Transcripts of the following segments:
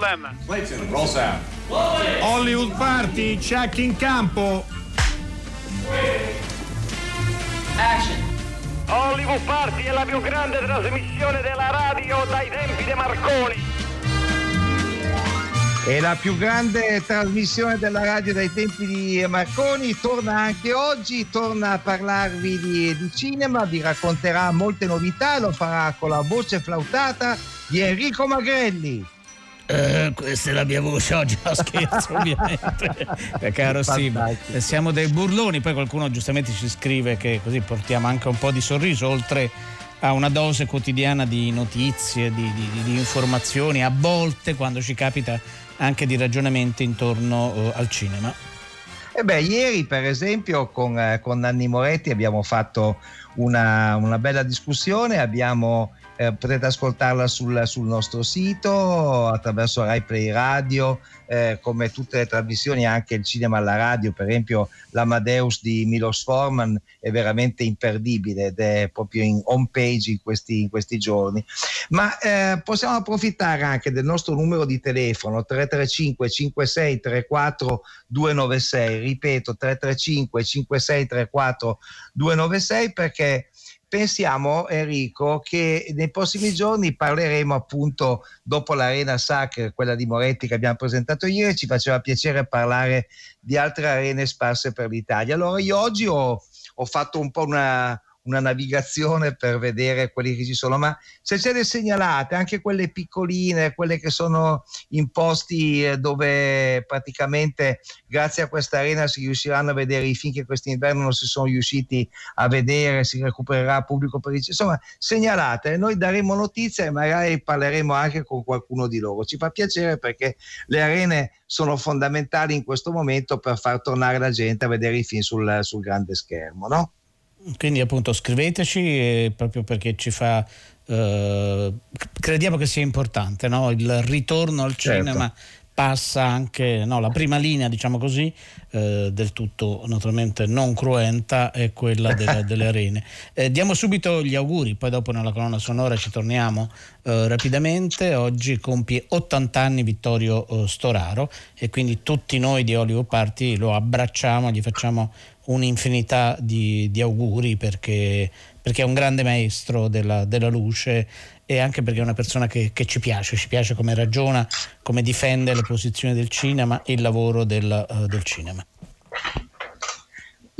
Problem. Clayton, roll sound. Hollywood Party, check in campo. Action. Hollywood Party è la più grande trasmissione della radio dai tempi di Marconi. È la più grande trasmissione della radio dai tempi di Marconi, torna anche oggi, torna a parlarvi di, di cinema, vi racconterà molte novità, lo farà con la voce flautata di Enrico Magrelli. Eh, questa è la mia voce oggi, no scherzo ovviamente. Eh, caro Steve, eh, siamo dei burloni, poi qualcuno giustamente ci scrive che così portiamo anche un po' di sorriso, oltre a una dose quotidiana di notizie, di, di, di informazioni, a volte quando ci capita anche di ragionamenti intorno uh, al cinema. E beh, ieri per esempio con, eh, con Nanni Moretti abbiamo fatto una, una bella discussione, abbiamo eh, potete ascoltarla sul, sul, nostro sito attraverso Rai Play Radio, eh, come tutte le trasmissioni, anche il cinema alla radio, per esempio l'Amadeus di Milos Forman è veramente imperdibile ed è proprio in home page in questi, in questi giorni. Ma eh, possiamo approfittare anche del nostro numero di telefono 335 56 34 296, ripeto 335 56 34 296 perché pensiamo Enrico che nei prossimi giorni parleremo appunto dopo l'Arena Sacre, quella di Moretti che abbiamo presentato ieri, ci faceva piacere parlare di altre arene sparse per l'Italia. Allora io oggi ho, ho fatto un po' una, una navigazione per vedere quelli che ci sono, ma se ce le segnalate, anche quelle piccoline, quelle che sono in posti eh, dove praticamente grazie a questa arena si riusciranno a vedere i film che quest'inverno non si sono riusciti a vedere, si recupererà pubblico per il insomma segnalate, noi daremo notizia e magari parleremo anche con qualcuno di loro. Ci fa piacere perché le arene sono fondamentali in questo momento per far tornare la gente a vedere i film sul, sul grande schermo, no? Quindi appunto scriveteci eh, proprio perché ci fa, eh, crediamo che sia importante no? il ritorno al certo. cinema passa anche no, la prima linea, diciamo così, eh, del tutto naturalmente non cruenta, è quella delle, delle arene. Eh, diamo subito gli auguri, poi dopo nella colonna sonora ci torniamo eh, rapidamente. Oggi compie 80 anni Vittorio Storaro e quindi tutti noi di Hollywood Party lo abbracciamo, gli facciamo un'infinità di, di auguri perché, perché, è un grande maestro della, della, luce e anche perché è una persona che, che, ci piace, ci piace come ragiona, come difende le posizioni del cinema e il lavoro del, uh, del cinema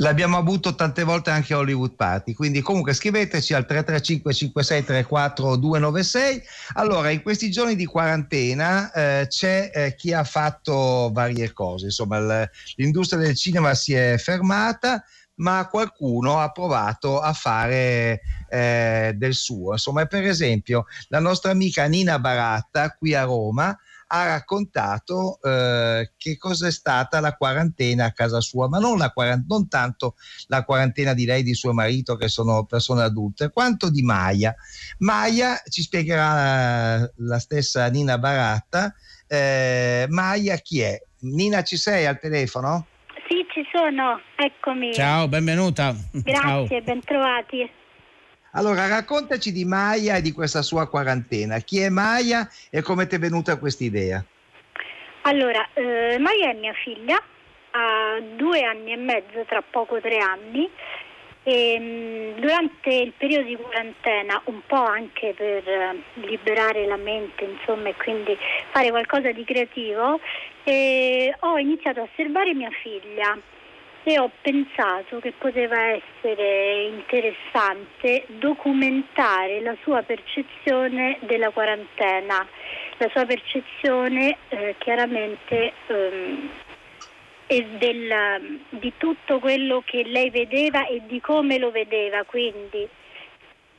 l'abbiamo avuto tante volte anche a Hollywood Party. Quindi, comunque, scriveteci al 335 5634 296. Allora, in questi giorni di quarantena eh, c'è eh, chi ha fatto varie cose. Insomma, l- l'industria del cinema si è fermata ma qualcuno ha provato a fare eh, del suo. Insomma, per esempio, la nostra amica Nina Baratta qui a Roma ha raccontato eh, che cosa è stata la quarantena a casa sua, ma non, la, non, tanto la quarantena di lei e di suo marito, che sono persone adulte, quanto di Maya. Maya ci spiegherà la, la stessa Nina Baratta. Eh, Maya chi è? Nina ci sei al telefono? Sì, ci sono, eccomi. Ciao, benvenuta. Grazie, bentrovati. Allora, raccontaci di Maya e di questa sua quarantena. Chi è Maya e come ti è venuta questa idea? Allora, eh, Maya è mia figlia, ha due anni e mezzo, tra poco tre anni. E, mm, durante il periodo di quarantena, un po' anche per eh, liberare la mente, insomma, e quindi fare qualcosa di creativo, eh, ho iniziato a osservare mia figlia e ho pensato che poteva essere interessante documentare la sua percezione della quarantena, la sua percezione eh, chiaramente ehm, del, di tutto quello che lei vedeva e di come lo vedeva, quindi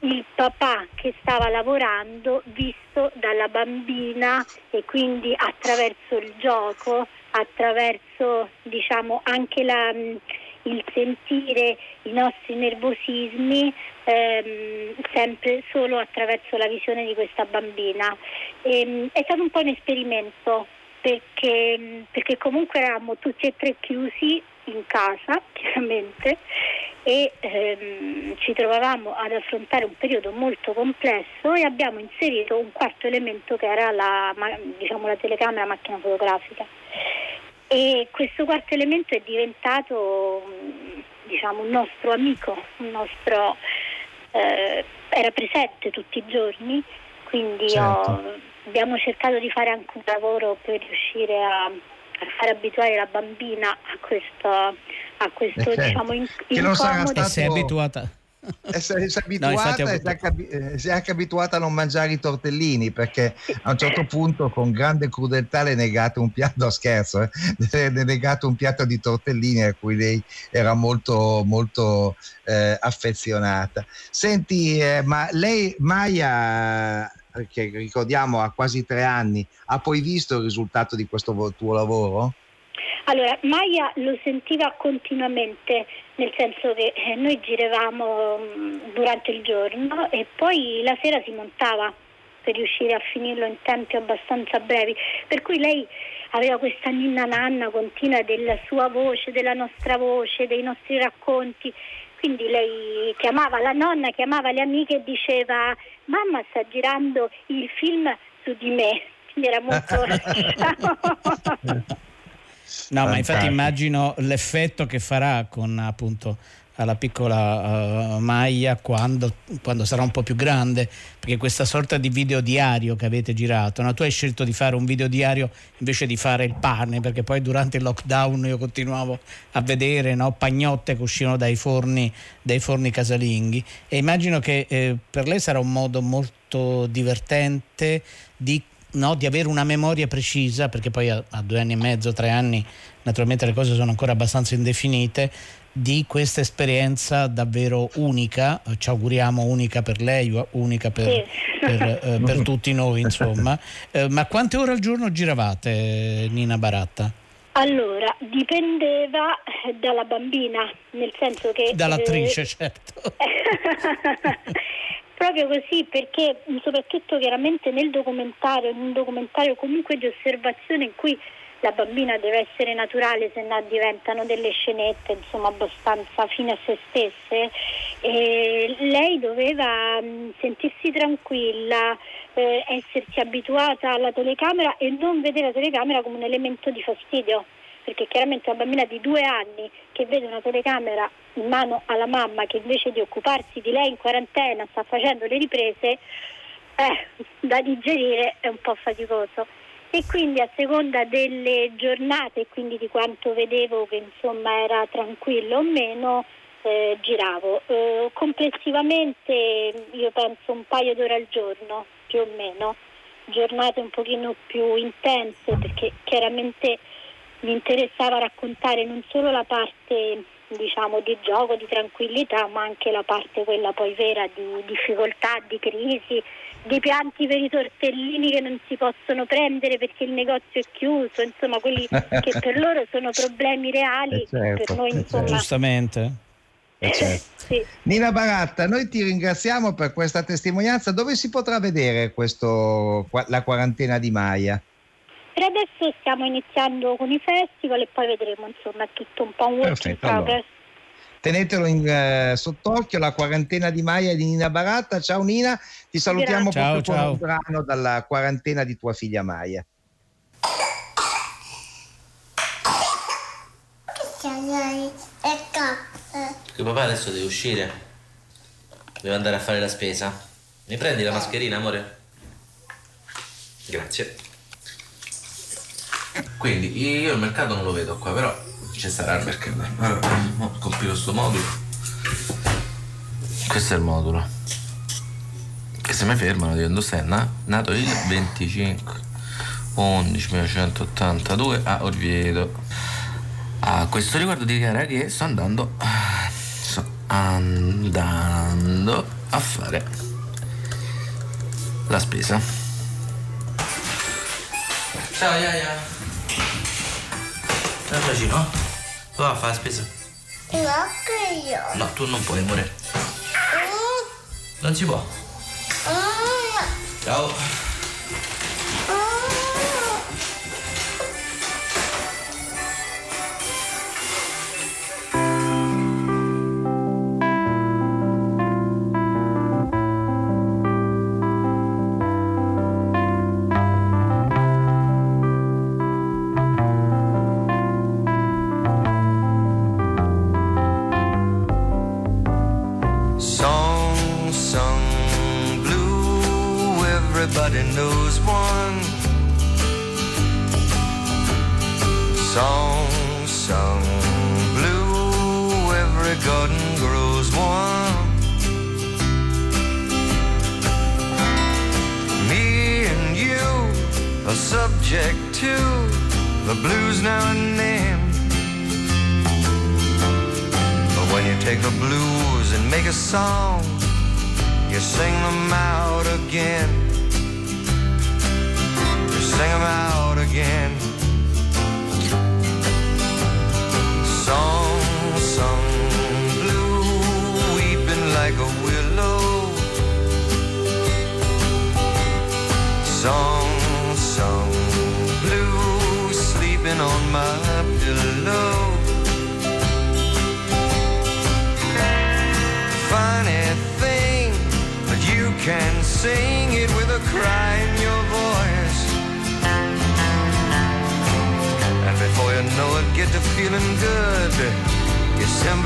il papà che stava lavorando visto dalla bambina e quindi attraverso il gioco attraverso diciamo, anche la, mm, il sentire i nostri nervosismi ehm, sempre solo attraverso la visione di questa bambina. E, ehm, è stato un po' un esperimento perché, mm, perché comunque eravamo tutti e tre chiusi in casa, chiaramente, e ehm, ci trovavamo ad affrontare un periodo molto complesso e abbiamo inserito un quarto elemento che era la, diciamo, la telecamera macchina fotografica. E questo quarto elemento è diventato diciamo, un nostro amico, un nostro, eh, era presente tutti i giorni, quindi certo. ho, abbiamo cercato di fare anche un lavoro per riuscire a, a far abituare la bambina a questo, a questo diciamo, in, che non sarà stato... È abituata si è abituata no, e eh, si è anche abituata a non mangiare i tortellini perché a un certo punto con grande crudeltà le negate un piatto, scherzo, eh, le negate un piatto di tortellini a cui lei era molto, molto eh, affezionata. Senti, eh, ma lei, Maya, che ricordiamo ha quasi tre anni, ha poi visto il risultato di questo tuo lavoro? Allora, Maya lo sentiva continuamente, nel senso che eh, noi giravamo mm, durante il giorno e poi la sera si montava per riuscire a finirlo in tempi abbastanza brevi. Per cui lei aveva questa ninna nanna continua della sua voce, della nostra voce, dei nostri racconti. Quindi lei chiamava la nonna, chiamava le amiche e diceva mamma sta girando il film su di me. Quindi era molto... No, ma infatti immagino l'effetto che farà con appunto alla piccola uh, Maya quando, quando, sarà un po' più grande, perché questa sorta di video diario che avete girato, no? tu hai scelto di fare un video diario invece di fare il pane, perché poi durante il lockdown io continuavo a vedere no? pagnotte che uscivano dai forni, dai forni casalinghi e immagino che eh, per lei sarà un modo molto divertente di no, di avere una memoria precisa, perché poi a, a, due anni e mezzo, tre anni, naturalmente le cose sono ancora abbastanza indefinite, di questa esperienza davvero unica, ci auguriamo unica per lei, unica per, sì. per, eh, per tutti noi, insomma. Eh, ma quante ore al giorno giravate, Nina Baratta? Allora, dipendeva dalla bambina, nel senso che... Dall'attrice, eh, certo. Proprio così, perché soprattutto chiaramente nel documentario, in un documentario comunque di osservazione in cui la bambina deve essere naturale, se no diventano delle scenette insomma abbastanza fine a se stesse. E lei doveva mh, sentirsi tranquilla, eh, essersi abituata alla telecamera e non vedere la telecamera come un elemento di fastidio perché chiaramente una bambina di due anni che vede una telecamera in mano alla mamma che invece di occuparsi di lei in quarantena sta facendo le riprese, eh, da digerire è un po' faticoso. E quindi a seconda delle giornate quindi di quanto vedevo che insomma era tranquillo o meno, eh, giravo. Eh, complessivamente io penso un paio d'ore al giorno, più o meno, giornate un pochino più intense perché chiaramente mi interessava raccontare non solo la parte diciamo di gioco, di tranquillità, ma anche la parte quella poi vera di difficoltà, di crisi, di pianti per i tortellini che non si possono prendere perché il negozio è chiuso, insomma quelli che per loro sono problemi reali, eh certo, per noi eh insomma... Certo. Giustamente. Eh certo. sì. Nina Baratta, noi ti ringraziamo per questa testimonianza. Dove si potrà vedere questo, la quarantena di Maya? Per adesso stiamo iniziando con i festival e poi vedremo, insomma, è tutto un po' un work in progress. Tenetelo in, eh, sott'occhio la quarantena di Maya e di Nina Baratta. Ciao Nina, ti salutiamo ciao, proprio ciao. con un brano dalla quarantena di tua figlia Maya. Che papà adesso deve uscire. Deve andare a fare la spesa. Mi prendi la mascherina, amore? Grazie. Quindi io il mercato non lo vedo qua, però ci sarà il mercato. Allora, compilo sto modulo. Questo è il modulo. Che se mi fermano dico dove sei? Nato il 25 11 1982 a Orvieto. A questo riguardo dichiara che sto andando. Sto andando a fare la spesa. Ciao Yaya. Dai bacino. Dove va a fare la spesa? No, che io. No, tu non puoi, amore. Mm. Non si può. Mm. Ciao.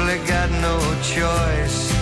Simply got no choice.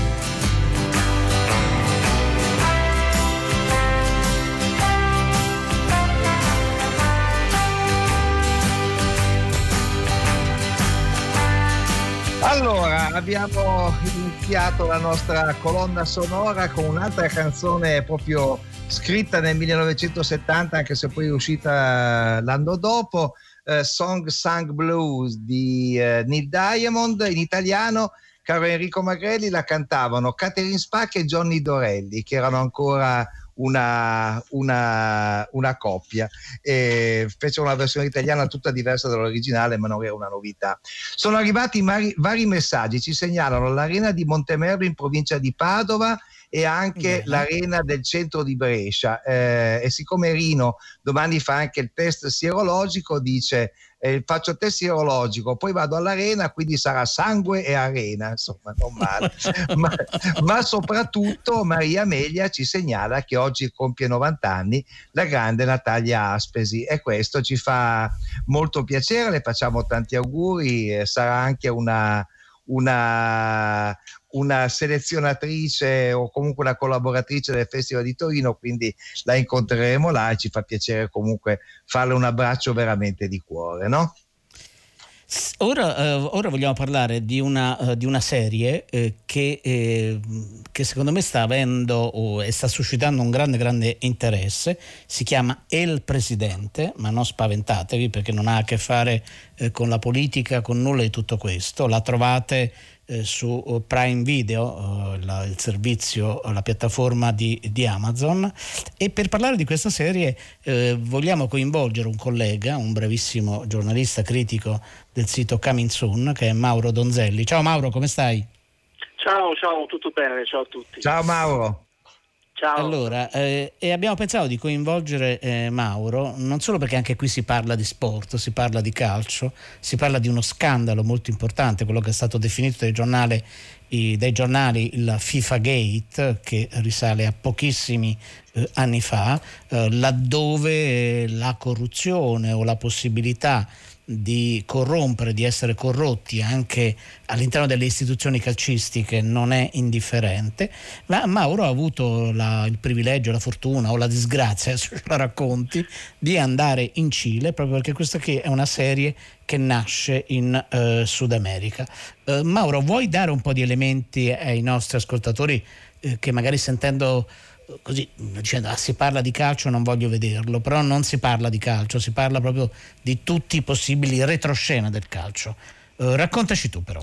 Allora, abbiamo iniziato la nostra colonna sonora con un'altra canzone proprio scritta nel 1970, anche se poi è uscita l'anno dopo, eh, Song Sang Blues di eh, Neil Diamond, in italiano caro Enrico Magrelli la cantavano Catherine Spack e Johnny Dorelli, che erano ancora una, una, una coppia. E fecero una versione italiana tutta diversa dall'originale, ma non era una novità. Sono arrivati vari, vari messaggi, ci segnalano l'arena di Montemerlo in provincia di Padova e anche Bene. l'arena del centro di Brescia. Eh, e siccome Rino domani fa anche il test sierologico, dice eh, faccio il test sierologico, poi vado all'arena, quindi sarà sangue e arena, insomma, non male. ma, ma soprattutto Maria Amelia ci segnala che oggi compie 90 anni la grande Natalia Aspesi e questo ci fa molto piacere, le facciamo tanti auguri, eh, sarà anche una, una, una selezionatrice o comunque una collaboratrice del Festival di Torino, quindi la incontreremo là e ci fa piacere comunque farle un abbraccio veramente di cuore, no? Ora, eh, ora vogliamo parlare di una, eh, di una serie eh, che, eh, che secondo me sta avendo o- e sta suscitando un grande, grande interesse. Si chiama El Presidente, ma non spaventatevi perché non ha a che fare eh, con la politica, con nulla di tutto questo. La trovate su eh, Prime Video, eh, la- il servizio, la piattaforma di, di Amazon. E per parlare di questa serie eh, vogliamo coinvolgere un collega, un bravissimo giornalista critico del sito Coming Soon, che è Mauro Donzelli. Ciao Mauro, come stai? Ciao, ciao, tutto bene, ciao a tutti. Ciao Mauro. Ciao. Allora, eh, e abbiamo pensato di coinvolgere eh, Mauro non solo perché anche qui si parla di sport, si parla di calcio, si parla di uno scandalo molto importante, quello che è stato definito dai giornali, i- dai giornali il FIFA Gate, che risale a pochissimi eh, anni fa, eh, laddove la corruzione o la possibilità di corrompere, di essere corrotti anche all'interno delle istituzioni calcistiche non è indifferente, ma Mauro ha avuto la- il privilegio, la fortuna o la disgrazia, adesso ce la racconti, di andare in Cile proprio perché questa qui è una serie che nasce in eh, Sud America. Eh, Mauro, vuoi dare un po' di elementi ai nostri ascoltatori eh, che magari sentendo così dicendo ah, si parla di calcio non voglio vederlo però non si parla di calcio si parla proprio di tutti i possibili retroscena del calcio Eh, raccontaci tu però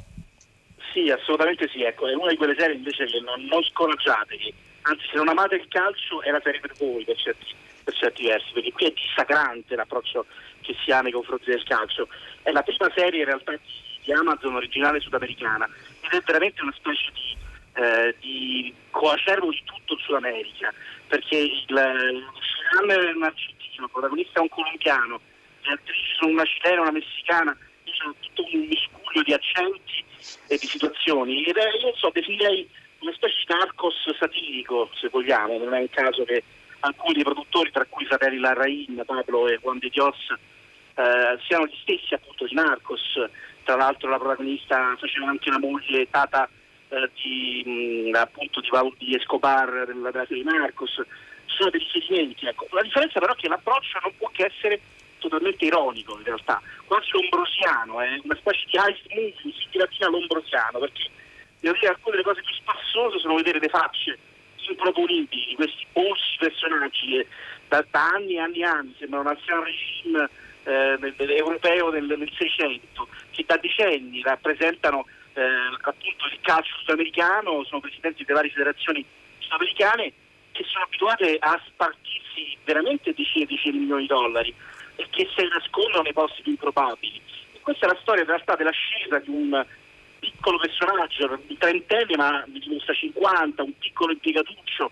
Sì, assolutamente sì, ecco, è una di quelle serie invece che non, non scoraggiatevi, anzi se non amate il calcio è la serie per voi per certi, per certi versi, perché qui è dissacrante l'approccio che si ha nei confronti del calcio. È la prima serie in realtà di Amazon originale sudamericana ed è veramente una specie di, eh, di coacervo di tutto il perché il, showrunner è un argentino, il protagonista è un colombiano, le attrici sono una cilena una messicana, c'è tutto un miscuglio di accenti e di situazioni. Ed è, io so, definirei una specie di narcos satirico, se vogliamo, non è un caso che alcuni dei produttori, tra cui fratelli Larraín, Pablo e Juan de Dios, eh, siano gli stessi appunto di Narcos, tra l'altro la protagonista faceva anche la moglie tata eh, di, mh, appunto di, di Escobar della serie Narcos, ci sono dei riferimenti, ecco. la differenza però è che l'approccio non può che essere totalmente ironico in realtà, quasi lombrosiano, è una specie di heist movie, si latina lombrosiano, perché devo dire alcune delle cose più spassose sono vedere le facce improponibili di questi polsi personaggi che da, da, anni e anni e anni sembrano un anziano regime eh, europeo del, del 600 che da decenni rappresentano eh, appunto il calcio sudamericano, sono presidenti delle varie federazioni sudamericane che sono abituate a spartirsi veramente decine e decine di milioni di dollari e che si nascondono nei posti più improbabili. E questa è la storia in realtà dell'ascesa di un piccolo personaggio, un trentenne ma ne dimostra 50, un piccolo impiegatuccio,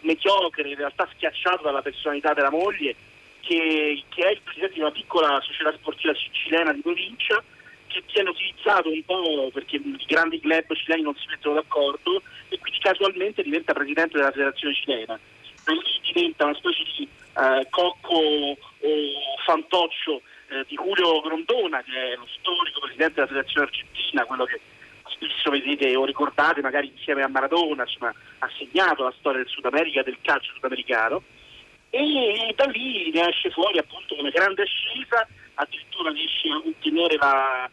mediocre, in realtà schiacciato dalla personalità della moglie, che, che è il presidente di una piccola società sportiva cilena di provincia che viene utilizzato un po' perché i grandi club cileni non si mettono d'accordo e quindi casualmente diventa presidente della federazione cilena. Da lì diventa una specie di eh, cocco o fantoccio eh, di Julio Grondona, che è lo storico presidente della federazione argentina, quello che spesso vedete o ricordate magari insieme a Maradona, insomma, ha segnato la storia del Sud America, del calcio sudamericano e da lì ne esce fuori appunto una grande ascesa, addirittura riesce a ottenere la,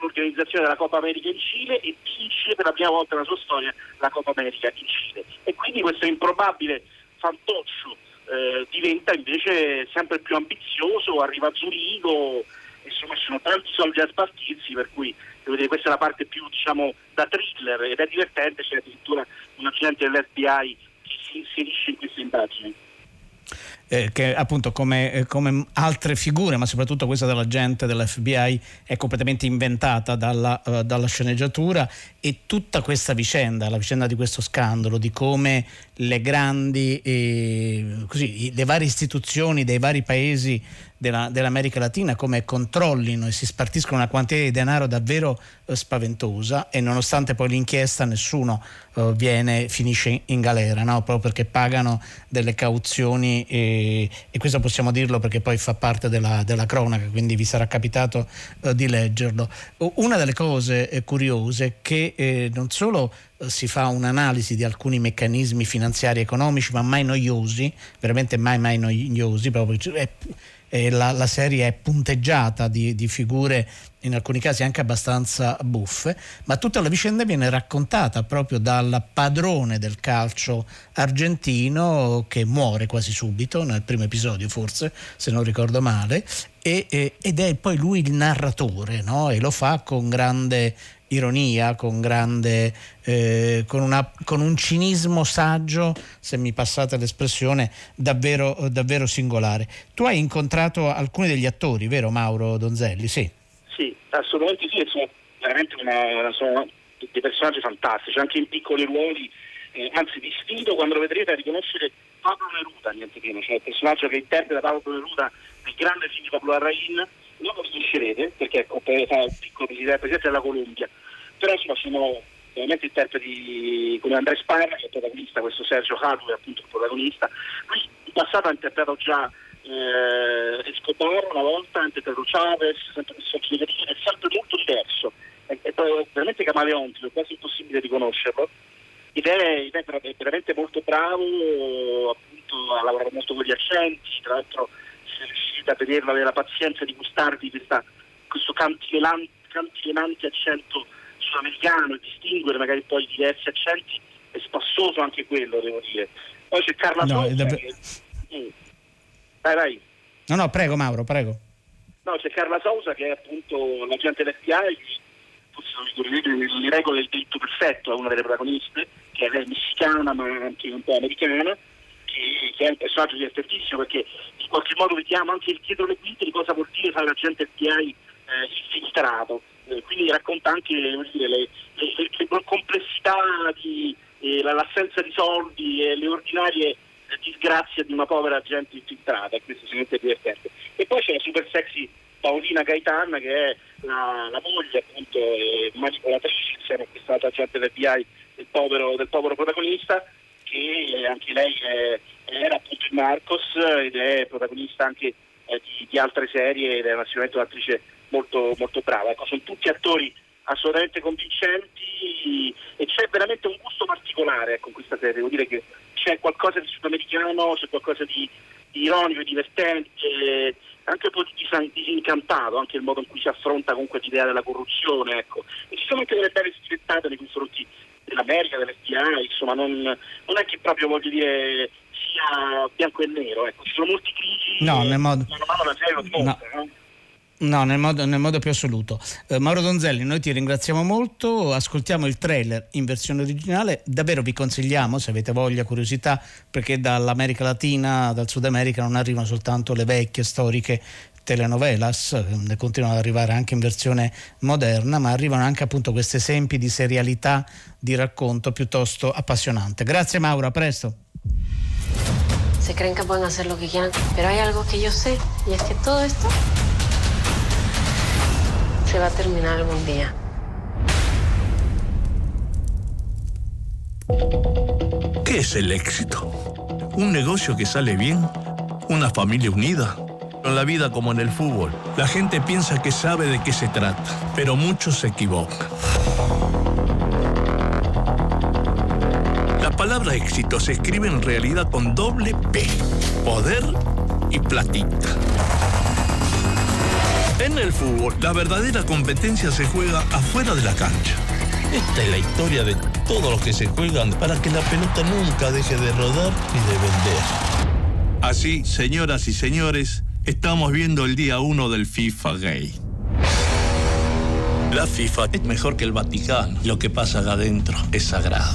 l'organizzazione della Coppa America in Cile e vince per la prima volta nella sua storia la Coppa America in Cile. E quindi questo improbabile fantoccio eh, diventa invece sempre più ambizioso, arriva a Zurigo, insomma ci sono tanti soldi da spartirsi, per cui dire, questa è la parte più diciamo, da thriller ed è divertente, c'è addirittura un agente dell'FBI che si inserisce in queste indagini eh, che appunto come, eh, come, altre figure, ma soprattutto questa della gente dell'FBI è completamente inventata dalla, uh, dalla, sceneggiatura e tutta questa vicenda, la vicenda di questo scandalo, di come le grandi, eh, così, le varie istituzioni dei vari paesi della, dell'America Latina come controllino e si spartiscono una quantità di denaro davvero eh, spaventosa e nonostante poi l'inchiesta nessuno eh, viene, finisce in galera, no? proprio perché pagano delle cauzioni e, e, questo possiamo dirlo perché poi fa parte della, della cronaca, quindi vi sarà capitato eh, di leggerlo. Una delle cose eh, curiose è eh, non solo eh, si fa un'analisi di alcuni meccanismi finanziari e economici, ma mai noiosi, veramente mai mai noiosi, proprio è, eh, la, la, serie è punteggiata di, di, figure in alcuni casi anche abbastanza buffe, ma tutta la vicenda viene raccontata proprio dal padrone del calcio argentino che muore quasi subito, nel primo episodio forse, se non ricordo male, e, e, ed è poi lui il narratore no? e lo fa con grande ironia, con, grande, eh, con, una, con, un cinismo saggio, se mi passate l'espressione, davvero, davvero, singolare. Tu hai incontrato alcuni degli attori, vero Mauro Donzelli? Sì, sì assolutamente sì, sono veramente una, sono dei personaggi fantastici, anche in piccoli ruoli, eh, anzi vi sfido quando lo vedrete a riconoscere Pablo Neruda, niente meno, cioè il personaggio che interpreta Pablo Neruda, il grande film di Pablo Larraín, non lo conoscerete perché ecco, è un piccolo presidente, presidente della Colombia, però insomma sono veramente interpreti come Andrea Sparra che è il protagonista, questo Sergio Hadu è appunto il protagonista, lui in passato ha interpretato già eh, Escobar una volta, ha interpretato Chavez, sempre è sempre molto diverso, è, è, veramente camaleontico, è quasi impossibile riconoscerlo. Ed è, è, veramente molto bravo, appunto ha lavorato molto con gli accenti, tra l'altro se riuscite a vederlo, avere la pazienza di gustarvi questa, questo cantilenante accento sudamericano e distinguere magari poi diversi accenti è spassoso anche quello, devo dire. Poi c'è Carla no, Sousa dav- che... mm. Vai, vai. No, no, prego Mauro, prego. No, c'è Carla Sousa che è appunto l'agente dell'FBI, forse non ricorderete le regole del diritto perfetto, è una delle protagoniste, che è messicana ma anche un po' americana, che, che è un personaggio divertentissimo perché in qualche modo vediamo anche il dietro le quinte di cosa vuol dire fare l'agente FBI eh, infiltrato. Eh, quindi racconta anche dire, le, le, le, le, complessità, di, eh, l'assenza di soldi e le ordinarie eh, disgrazie di una povera gente infiltrata, e questo sicuramente divertente. E poi c'è la super sexy Paolina Gaetan che è la, la moglie appunto eh, manipolatrice insieme a quest'altra agente del BI del povero, del povero protagonista che anche lei è, era appunto in Marcos ed è protagonista anche eh, di, di, altre serie ed è sicuramente un'attrice molto, molto brava. Ecco, sono tutti attori assolutamente convincenti e c'è veramente un gusto particolare ecco, in questa serie, devo dire che c'è qualcosa di sudamericano, c'è qualcosa di, ironico, divertente, anche un po' disincantato, anche il modo in cui si affronta comunque l'idea della corruzione, ecco. E ci sono anche delle belle sfrettate nei confronti dell'America, dell'FBI, insomma non, non è che proprio voglio dire sia bianco e nero, ecco. ci sono molti critici no, nel modo... mano a mano la serie lo dimostra, no? no? No, nel modo, nel modo più assoluto. Eh, Mauro Donzelli, noi ti ringraziamo molto, ascoltiamo il trailer in versione originale, davvero vi consigliamo se avete voglia, curiosità, perché dall'America Latina, dal Sud America non arrivano soltanto le vecchie storiche telenovelas, ne continuano ad arrivare anche in versione moderna, ma arrivano anche appunto questi esempi di serialità di racconto piuttosto appassionante. Grazie Mauro, a presto. Se creen que pueden hacer lo que quieran, pero hay algo que yo sé, y es que todo esto se va a terminar algún día. ¿Qué es el éxito? ¿Un negocio que sale bien? ¿Una familia unida? En la vida como en el fútbol, la gente piensa que sabe de qué se trata, pero muchos se equivocan. La palabra éxito se escribe en realidad con doble P, poder y platita. En el fútbol, la verdadera competencia se juega afuera de la cancha. Esta es la historia de todos los que se juegan para que la pelota nunca deje de rodar y de vender. Así, señoras y señores, estamos viendo el día uno del FIFA Gay. La FIFA es mejor que el Vaticano. Lo que pasa acá adentro es sagrado.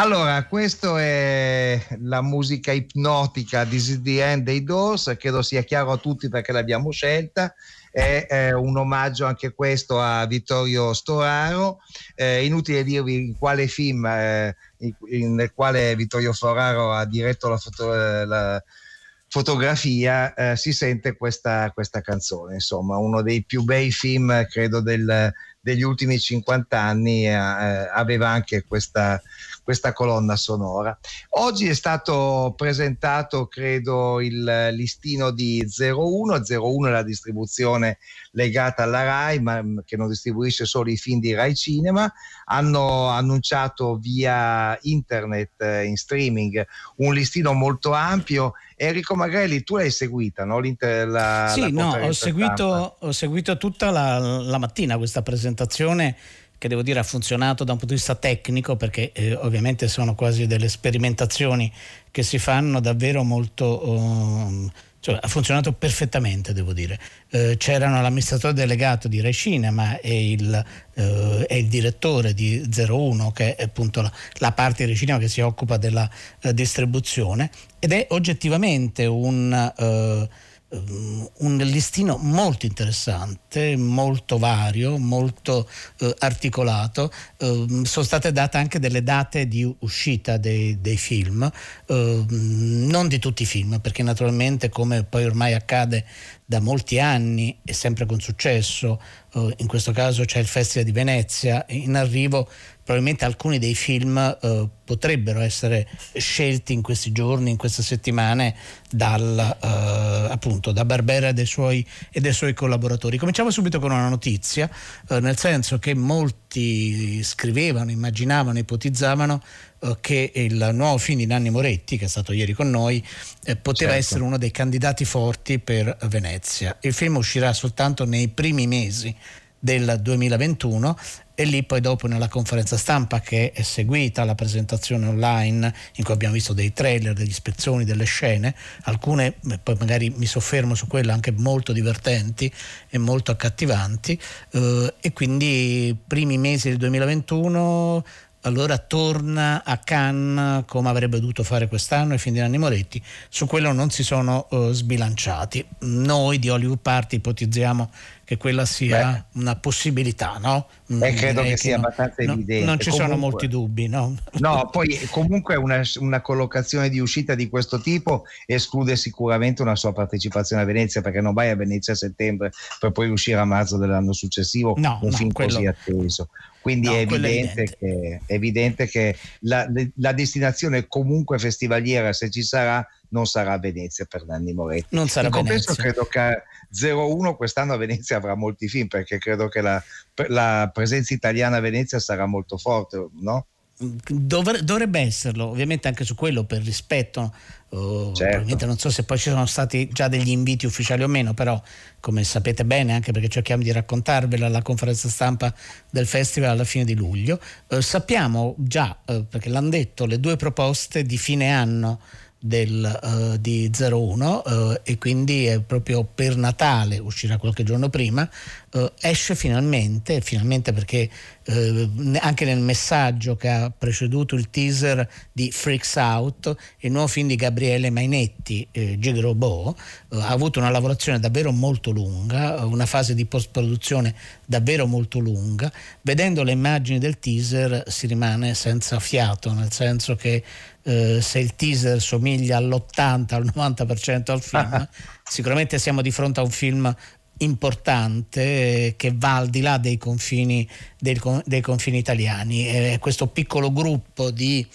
Allora, questa è la musica ipnotica is the End dei Doors, credo sia chiaro a tutti perché l'abbiamo scelta. È, è un omaggio anche questo a Vittorio Storaro. Eh, inutile dirvi in quale film eh, in, in- nel quale Vittorio Storaro ha diretto la, foto- eh, la fotografia, eh, si sente questa, questa canzone. Insomma, uno dei più bei film, credo, del- degli ultimi 50 anni eh, aveva anche questa, questa colonna sonora. Oggi è stato presentato, credo, il listino di 01. 01 è la distribuzione legata alla RAI, ma mh, che non distribuisce solo i film di RAI Cinema. Hanno annunciato via internet eh, in streaming un listino molto ampio. Enrico Magrelli, tu l'hai seguita, no? La- Sì, la no, ho seguito, ho seguito tutta la, la mattina questa presentazione che devo dire ha funzionato da un punto di vista tecnico perché eh, ovviamente sono quasi delle sperimentazioni che si fanno davvero molto... ehm, cioè, ha funzionato perfettamente, devo dire. Eh, c'erano l'amministratore delegato di Rai Cinema e il, eh, e il direttore di 01, che è appunto la, la parte di Rai Cinema che si occupa della eh, distribuzione, ed è oggettivamente un, eh, um, un listino molto interessante, molto vario, molto eh, articolato. Ehm, sono state date anche delle date di uscita dei, dei film, ehm, non di tutti i film, perché naturalmente come poi ormai accade da molti anni e sempre con successo, eh, in questo caso c'è il Festival di Venezia, in arrivo probabilmente alcuni dei film eh, potrebbero essere scelti in questi giorni, in queste settimane dal, eh, appunto, da Barbera e dei, suoi, e dei suoi collaboratori. Cominciamo subito con una notizia, nel senso che molti scrivevano, immaginavano, ipotizzavano che il nuovo film di Nanni Moretti, che è stato ieri con noi, eh, poteva Certo. essere uno dei candidati forti per Venezia. Il film uscirà soltanto nei primi mesi del 2021 e lì poi dopo nella conferenza stampa che è seguita la presentazione online in cui abbiamo visto dei trailer, degli ispezioni, delle scene, alcune eh, poi magari mi soffermo su quelle anche molto divertenti e molto accattivanti eh, e quindi primi mesi del 2021 allora torna a Cannes come avrebbe dovuto fare quest'anno i film di Nanni Moretti, su quello non si sono eh, sbilanciati. Noi di Hollywood Party ipotizziamo che quella sia una possibilità, no? Mm, Eh, credo direi che sia no- abbastanza no- evidente. Non ci sono Comunque- molti dubbi, no? No, poi comunque una, una collocazione di uscita di questo tipo esclude sicuramente una sua partecipazione a Venezia perché non vai a Venezia a settembre per poi uscire a marzo dell'anno successivo No, un no, film quello- così atteso. Quindi No, è, quello è evidente che, è evidente che la, la destinazione comunque festivaliera, se ci sarà, non sarà Venezia per Nanni Moretti. Non sarà In compenso Venezia. credo che 01 quest'anno a Venezia avrà molti film perché credo che la, la presenza italiana a Venezia sarà molto forte, no? Dovre- dovrebbe esserlo, ovviamente anche su quello per rispetto. oh, probabilmente non so se poi ci sono stati già degli inviti ufficiali o meno, però come sapete bene, anche perché cerchiamo di raccontarvela alla conferenza stampa del festival alla fine di luglio, eh, sappiamo già, eh, perché l'hanno detto, le due proposte di fine anno del, eh, di 01 eh, e quindi è proprio per Natale, uscirà qualche giorno prima, eh, esce finalmente, finalmente perché anche nel messaggio che ha preceduto il teaser di Freaks Out, il nuovo film di Gabriele Mainetti, eh, Gigrobò, eh, ha avuto una lavorazione davvero molto lunga, una fase di post-produzione davvero molto lunga. Vedendo le immagini del teaser si rimane senza fiato, nel senso che eh, se il teaser somiglia all'80 al 90% al film, sicuramente siamo di fronte a un film importante eh, che va al di là dei confini, dei confini italiani. È questo piccolo gruppo di,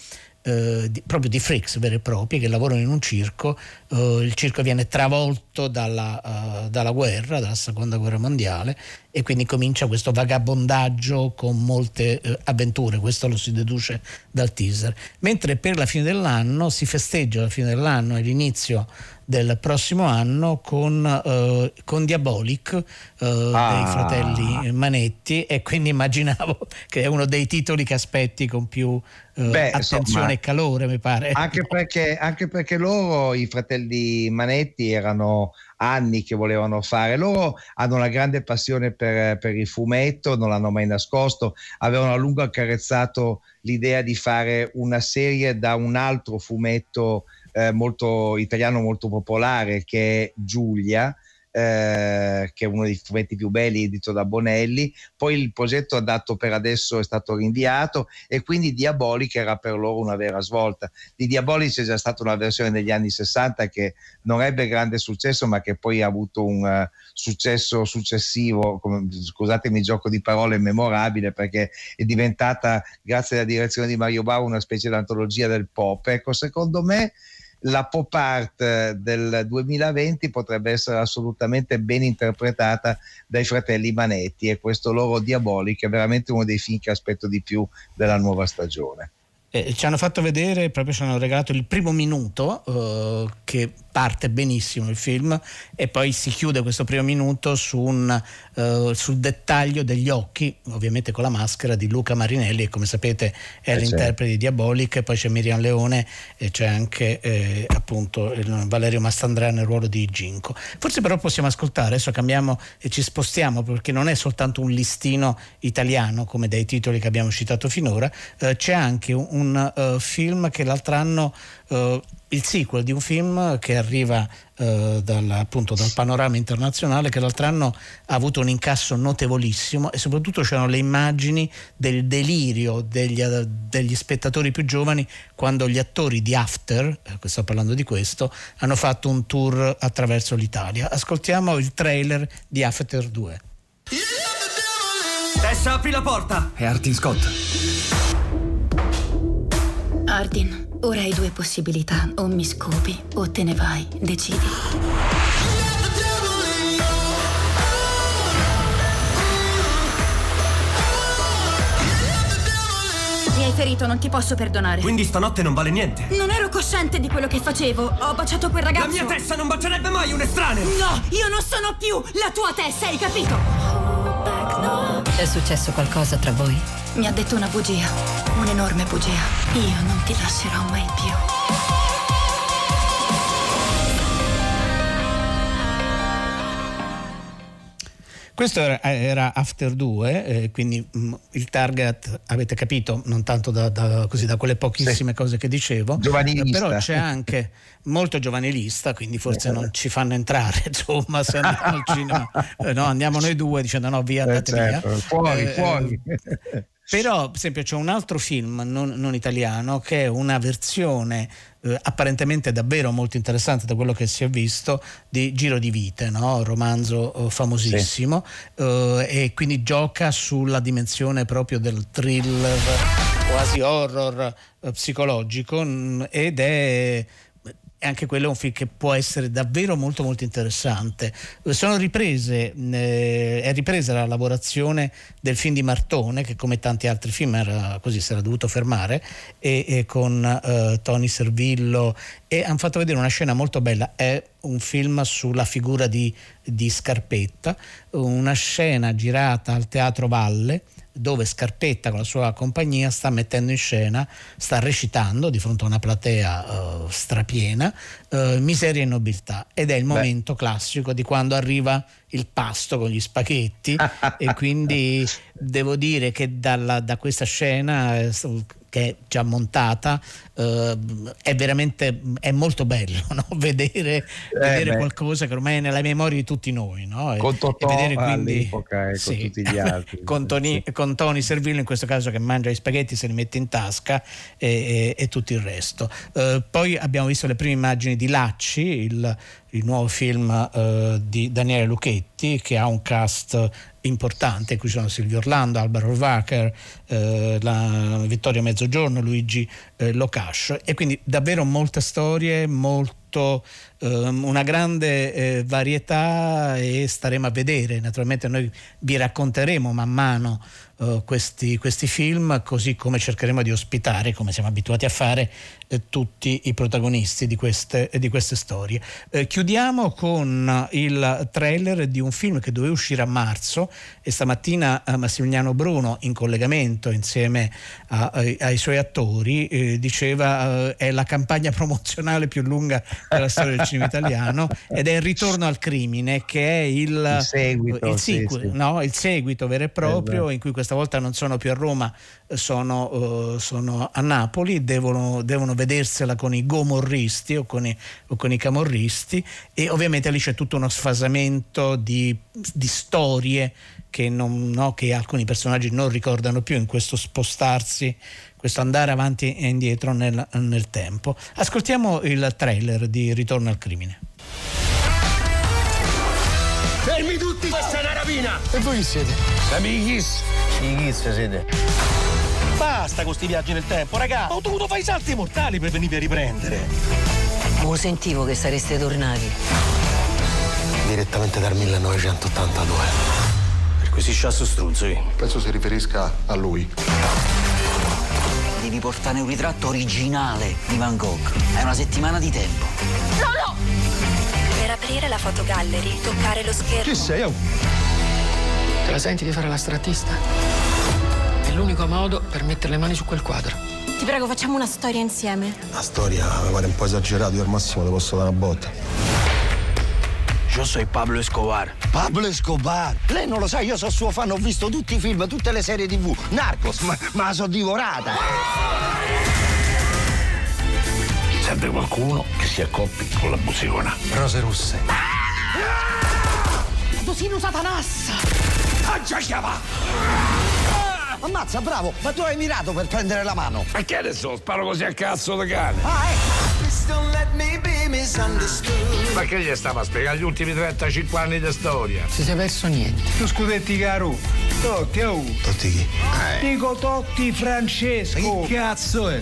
eh, di- proprio di freaks veri e propri che lavorano in un circo. eh, il circo viene travolto dalla, eh, dalla guerra, dalla seconda guerra mondiale e quindi comincia questo vagabondaggio con molte eh, avventure, questo lo si deduce dal teaser. Mentre per la fine dell'anno si festeggia la fine dell'anno e l'inizio del prossimo anno con, eh, con Diabolic eh, Ah. dei fratelli Manetti e quindi immaginavo che è uno dei titoli che aspetti con più eh, Beh, attenzione insomma, e calore mi pare Anche perché, anche perché loro, i fratelli Manetti, erano anni che volevano fare. Loro hanno una grande passione per, per il fumetto, non l'hanno mai nascosto, avevano a lungo accarezzato l'idea di fare una serie da un altro fumetto eh, molto italiano molto popolare che è Giulia eh, che è uno dei fumetti più belli edito da Bonelli. Poi il progetto adatto per adesso è stato rinviato e quindi Diabolic era per loro una vera svolta. Di Diabolic c'è già stata una versione negli anni 60 che non ebbe grande successo, ma che poi ha avuto un uh, successo successivo, come, scusatemi il gioco di parole, memorabile perché è diventata, grazie alla direzione di Mario Bau, una specie di antologia del pop. Ecco, secondo me la pop art del 2020 potrebbe essere assolutamente ben interpretata dai fratelli Manetti e questo loro Diabolic è veramente uno dei film che aspetto di più della nuova stagione. Eh, ci hanno fatto vedere, proprio ci hanno regalato il primo minuto eh, che parte benissimo il film e poi si chiude questo primo minuto su un, uh, sul dettaglio degli occhi, ovviamente con la maschera di Luca Marinelli che come sapete è eh l'interprete certo. di Diabolic, poi c'è Miriam Leone e c'è anche eh, appunto Valerio Mastandrea nel ruolo di Ginco. Forse però possiamo ascoltare, adesso cambiamo e ci spostiamo perché non è soltanto un listino italiano come dai titoli che abbiamo citato finora, eh, c'è anche un, un uh, film che l'altro anno Uh, il sequel di un film che arriva uh, dal, appunto, dal panorama internazionale che l'altro anno ha avuto un incasso notevolissimo e soprattutto c'erano le immagini del delirio degli, uh, degli spettatori più giovani quando gli attori di After, eh, sto parlando di questo, hanno fatto un tour attraverso l'Italia. Ascoltiamo il trailer di After 2. Tessa, apri la porta! È Artin Scott. Artin. Ora hai due possibilità, o mi scopi o te ne vai, decidi. Mi hai ferito, non ti posso perdonare. Quindi stanotte non vale niente. Non ero cosciente di quello che facevo. Ho baciato quel ragazzo. La mia testa non bacerebbe mai un estraneo! No, io non sono più la tua testa, hai capito? È successo qualcosa tra voi? Mi ha detto una bugia, un'enorme bugia. Io non ti lascerò mai più. Questo era, era After 2, eh, quindi mh, mm, il target avete capito, non tanto da, da, così, da quelle pochissime sì. cose che dicevo, eh, però c'è anche molto giovanilista, quindi forse non ci fanno entrare, insomma, se andiamo al cinema, eh, no, andiamo noi due dicendo no, via, andate certo. via. Fuori, eh, fuori. Però, per esempio, c'è un altro film non, non italiano che è una versione eh, apparentemente davvero molto interessante da quello che si è visto di Giro di Vite, no? romanzo eh, famosissimo, sì. eh, e quindi gioca sulla dimensione proprio del thriller, quasi horror eh, psicologico mm, ed è e anche quello è un film che può essere davvero molto molto interessante. Sono riprese, eh, è ripresa la lavorazione del film di Martone che come tanti altri film era così si era dovuto fermare e, e con eh, Tony Servillo e hanno fatto vedere una scena molto bella, è un film sulla figura di, di Scarpetta, una scena girata al Teatro Valle dove Scarpetta con la sua compagnia sta mettendo in scena, sta recitando di fronte a una platea uh, strapiena, uh, Miseria e nobiltà ed è il Beh. momento classico di quando arriva il pasto con gli spaghetti e quindi devo dire che dalla, da questa scena eh, che è già montata, eh, è veramente è molto bello no? vedere, eh, vedere qualcosa che ormai è nella memoria di tutti noi. No? E, con Totò e vedere quindi, e sì, con tutti gli altri. con, Tony, con, Tony, Servillo in questo caso che mangia i spaghetti, se li mette in tasca e, e tutto il resto. Eh, poi abbiamo visto le prime immagini di Lacci, il, il nuovo film eh, di Daniele Lucchetti che ha un cast importante, cui sono Silvio Orlando, Alvaro Wacker, eh, Vittorio Mezzogiorno, Luigi eh, Locascio e quindi davvero molte storie, molto, ehm, una grande eh, varietà e staremo a vedere, naturalmente noi vi racconteremo man mano uh, questi, questi, film, così come cercheremo di ospitare, come siamo abituati a fare, eh, tutti i protagonisti di queste, di queste storie. Eh, chiudiamo con il trailer di un film che doveva uscire a marzo e stamattina eh, Massimiliano Bruno, in collegamento insieme a, ai, ai, suoi attori, eh, diceva eh, è la campagna promozionale più lunga della storia del cinema italiano ed è il ritorno al crimine che è il, Il seguito, il, sì, sequel, sì. no? il seguito vero e proprio Esatto. in cui questa volta non sono più a Roma sono, eh, sono a Napoli devono, devono vedersela con i gomorristi o con i, o con i camorristi e ovviamente lì c'è tutto uno sfasamento di, di storie che, non- no, che alcuni personaggi non ricordano più in questo spostarsi, questo andare avanti e indietro nel, nel tempo. Ascoltiamo il trailer di Ritorno al crimine. Fermi tutti, questa è una rapina! E voi chi siete? Amichis! Chi siete? Basta con sti viaggi nel tempo, raga! Ho dovuto fare i salti mortali per venirvi a riprendere! Lo sentivo che sareste tornati. Direttamente dal 1982. Perquisisce struzzo io. Penso si riferisca a lui. Devi portare un ritratto originale di Van Gogh. Hai una settimana di tempo. No, no! Per aprire la fotogallery, toccare lo schermo. sei? Oh? Te la senti di fare la strattista? È l'unico modo per mettere le mani su quel quadro. Ti prego, facciamo una storia insieme. La storia mi pare un po' esagerato, io al massimo ti posso dare una botta. Io sono Pablo Escobar. Pablo Escobar! Lei non lo sa, io sono suo fan, ho visto tutti i film, tutte le serie tv. Narcos, ma, ma la so divorata. Serve qualcuno che si accoppi con la busicona. Rose russe. Dosino Satanas! Ah, già chiama! Ammazza, bravo, ma tu hai mirato per prendere la mano. Ma che adesso sparo così a cazzo da cane? Ah, ecco. Ma che gli stava a spiegare gli ultimi 35 anni di storia? Si sei perso niente. Tu scudetti caro. Totti, oh. Tutti chi? Dico Totti Francesco. Che cazzo è?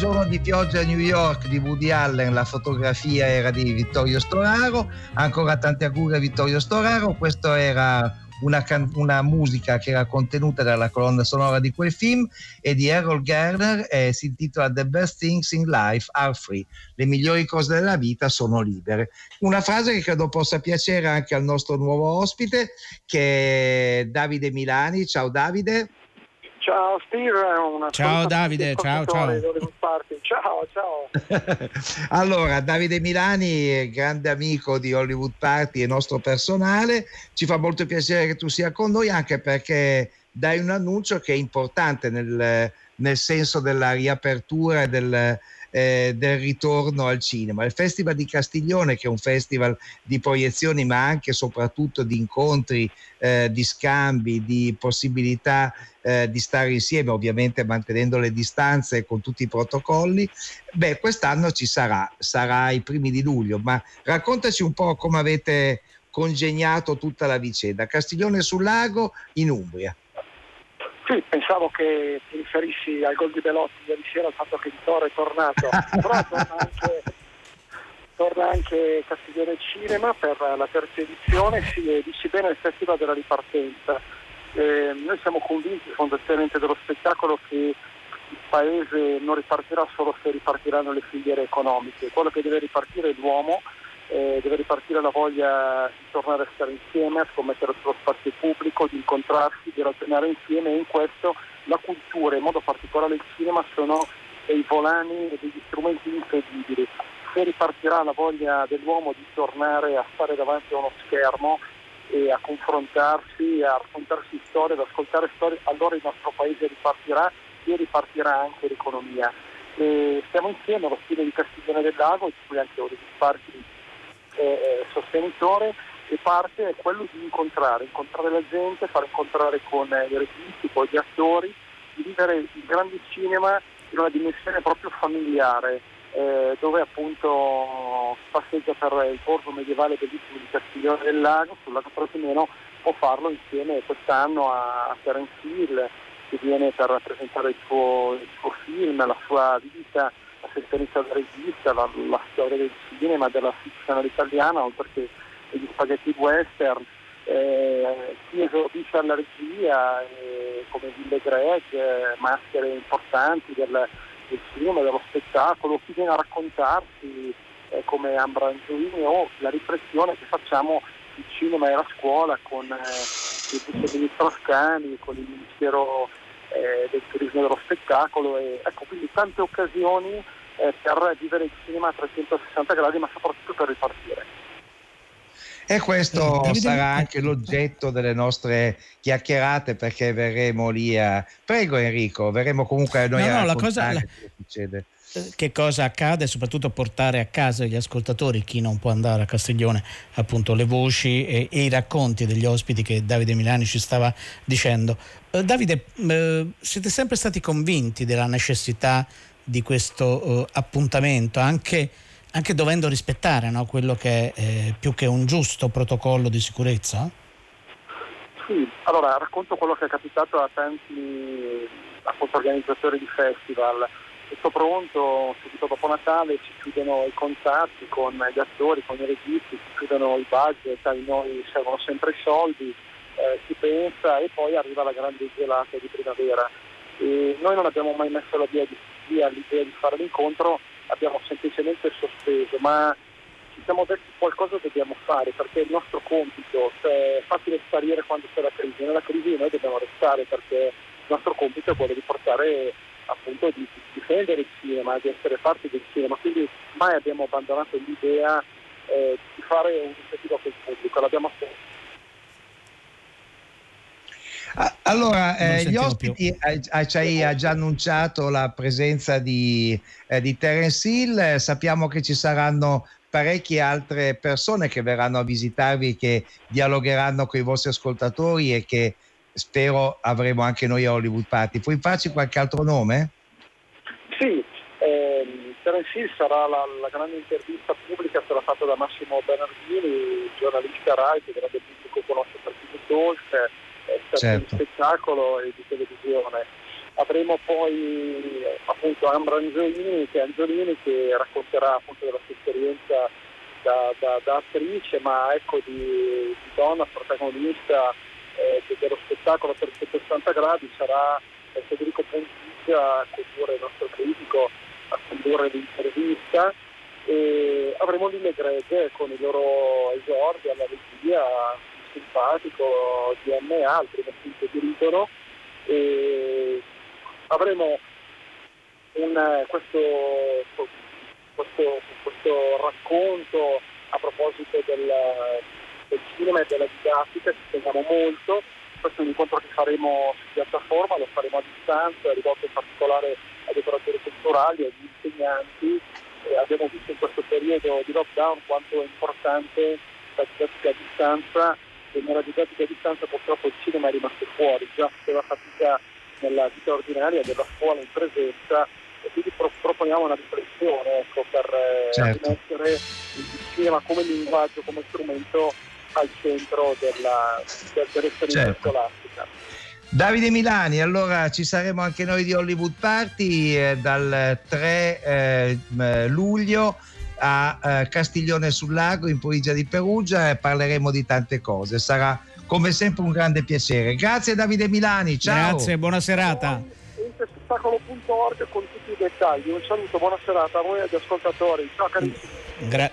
Giorno di pioggia a New York di Woody Allen la fotografia era di Vittorio Storaro, ancora tanti auguri a Vittorio Storaro, questa era una, can- una musica che era contenuta dalla colonna sonora di quel film e di Errol Garner e si intitola The Best Things in Life Are Free, le migliori cose della vita sono libere. Una frase che credo possa piacere anche al nostro nuovo ospite che è Davide Milani. Ciao Davide. Ciao Steve, una Ciao, Davide, ciao, ciao. Ciao, ciao. Allora, Davide Milani, grande amico di Hollywood Party e nostro personale, ci fa molto piacere che tu sia con noi anche perché dai un annuncio che è importante nel, nel senso della riapertura e del, eh, del ritorno al cinema. Il Festival di Castiglione, che è un festival di proiezioni ma anche e soprattutto di incontri, eh, di scambi, di possibilità eh, di stare insieme, ovviamente mantenendo le distanze con tutti i protocolli. Beh, quest'anno ci sarà, sarà ai primi di luglio, ma raccontaci un po' come avete congegnato tutta la vicenda. Castiglione sul lago in Umbria. Sì, pensavo che ti riferissi al gol di Belotti ieri sera, al fatto che Vittorio è tornato. Però torna anche, torna anche Castiglione Cinema per la terza edizione, si dici bene il Festival della Ripartenza. Eh, noi siamo convinti fondamentalmente dello spettacolo che il paese non ripartirà solo se ripartiranno le filiere economiche, quello che deve ripartire è l'uomo eh, deve ripartire la voglia di tornare a stare insieme, a scommettere sullo spazio pubblico, di incontrarsi, di ragionare insieme e in questo la cultura, in modo particolare il cinema, sono dei volani e degli strumenti incredibili. Se ripartirà la voglia dell'uomo di tornare a stare davanti a uno schermo e a confrontarsi, a raccontarsi storie, ad ascoltare storie, allora il nostro paese ripartirà e ripartirà anche l'economia. E stiamo insieme allo stile di Castiglione del Lago, di cui anche Oliver Sparchi è, è sostenitore, e parte è quello di incontrare, incontrare la gente, far incontrare con i registi, con gli attori, di vivere il grande cinema in una dimensione proprio familiare, eh, dove appunto passeggia per il borgo medievale bellissimo di Castiglione del Lago, sul lago Trasimeno, può farlo insieme quest'anno a, a Terence Hill, che viene per rappresentare il suo, il suo film, la sua vita, la esperienza da regista, la, la storia del cinema, della fiction italiana, oltre che degli spaghetti western. Eh, si esordisce alla regia eh, come Ville Greg, eh, maschere importanti del, del cinema, dello spettacolo, chi viene a raccontarsi eh, come Ambra Angiolini o la riflessione che facciamo il cinema e la scuola con eh, il viceministro Ascani, con il Ministero eh, del Turismo dello Spettacolo e ecco quindi tante occasioni eh, per vivere il cinema a 360 gradi ma soprattutto per ripartire. E questo Davide- sarà anche l'oggetto delle nostre chiacchierate perché verremo lì a... Prego Enrico, verremo comunque noi No, a no, la cosa- raccontare la- cosa succede. Che cosa accade e soprattutto portare a casa gli ascoltatori, chi non può andare a Castiglione, appunto le voci e, e i racconti degli ospiti che Davide Milani ci stava dicendo. Eh, Davide, eh, siete sempre stati convinti della necessità di questo eh, appuntamento, anche, anche dovendo rispettare no, quello che è eh, più che un giusto protocollo di sicurezza? Sì, allora racconto quello che è capitato a tanti appunto, organizzatori di festival. Tutto pronto, subito dopo Natale ci chiudono i contatti con gli attori, con i registi, ci chiudono i budget, a noi servono sempre i soldi, eh, si pensa e poi arriva la grande gelata di primavera. E noi non abbiamo mai messo la via, di, via l'idea di fare l'incontro, abbiamo semplicemente sospeso, ma ci siamo detti qualcosa dobbiamo fare perché il nostro compito cioè, è facile sparire quando c'è la crisi, nella crisi noi dobbiamo restare perché il nostro compito è quello di portare appunto di difendere il cinema, di essere parte del cinema, quindi mai abbiamo abbandonato l'idea eh, di fare un iniziativa con il pubblico, l'abbiamo fatto. Ah, Allora, eh, gli ospiti eh, ah, ci hai ha già annunciato la presenza di, eh, di Terence Hill, sappiamo che ci saranno parecchie altre persone che verranno a visitarvi, che dialogheranno con i vostri ascoltatori e che spero avremo anche noi a Hollywood Party. Puoi farci qualche altro nome? Sì, ehm, Terence Hill sarà la, la grande intervista pubblica, sarà fatta da Massimo Bernardini, giornalista RAI che grande pubblico conosce per TV Talk, è stato Certo. di spettacolo e di televisione. Avremo poi eh, appunto Ambra Angiolini che, Angiolini che racconterà appunto della sua esperienza da, da- da attrice, ma ecco di, di donna protagonista eh, dello spettacolo per 180 gradi sarà eh, Federico Pontigia a condurre il nostro critico, a condurre l'intervista. E avremo Lille Greg con i loro esordi alla regia, simpatico, DM e altri che dirigono e avremo un, questo, questo, questo racconto a proposito del, del cinema e della didattica, ci teniamo molto, questo è un incontro che faremo su piattaforma, lo faremo a distanza, rivolto in particolare agli operatori culturali, agli insegnanti. E abbiamo visto in questo periodo di lockdown quanto è importante la didattica a distanza e nella didattica a distanza purtroppo il cinema è rimasto fuori, già faceva fatica nella vita ordinaria della scuola in presenza e quindi pro- proponiamo una riflessione ecco, per eh, Certo. rimettere il cinema come linguaggio, come strumento al centro della, del- dell'esperienza Certo. scolastica. Davide Milani, allora ci saremo anche noi di Hollywood Party eh, dal 3 eh, luglio a eh, Castiglione sul Lago in provincia di Perugia e parleremo di tante cose. Sarà come sempre un grande piacere. Grazie Davide Milani, ciao. Grazie, buona serata. Interspettacolo.org con tutti i dettagli. Un saluto, buona serata a voi e agli ascoltatori. Ciao carissimi. Gra-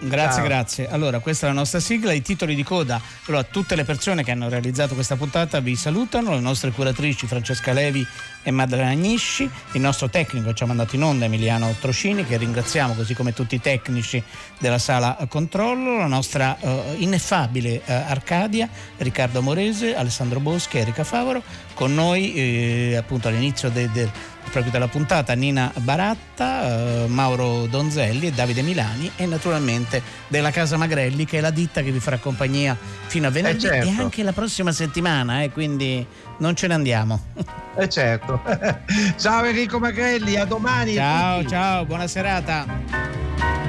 grazie, Ciao. grazie. Allora, questa è la nostra sigla, i titoli di coda. Allora, tutte le persone che hanno realizzato questa puntata vi salutano, le nostre curatrici Francesca Levi e Maddalena Agnisci, il nostro tecnico ci ha mandato in onda Emiliano Trocini, che ringraziamo, così come tutti i tecnici della sala controllo, la nostra uh, ineffabile uh, Arcadia, Riccardo Morese, Alessandro Boschi, Erika Favoro, con noi eh, appunto all'inizio del de, proprio della puntata Nina Baratta, eh, Mauro Donzelli e Davide Milani e naturalmente della Casa Magrelli che è la ditta che vi farà compagnia fino a venerdì eh certo. e anche la prossima settimana, eh, quindi non ce ne andiamo. Eh certo. ciao Enrico Magrelli, a domani. Ciao, ciao, buona serata.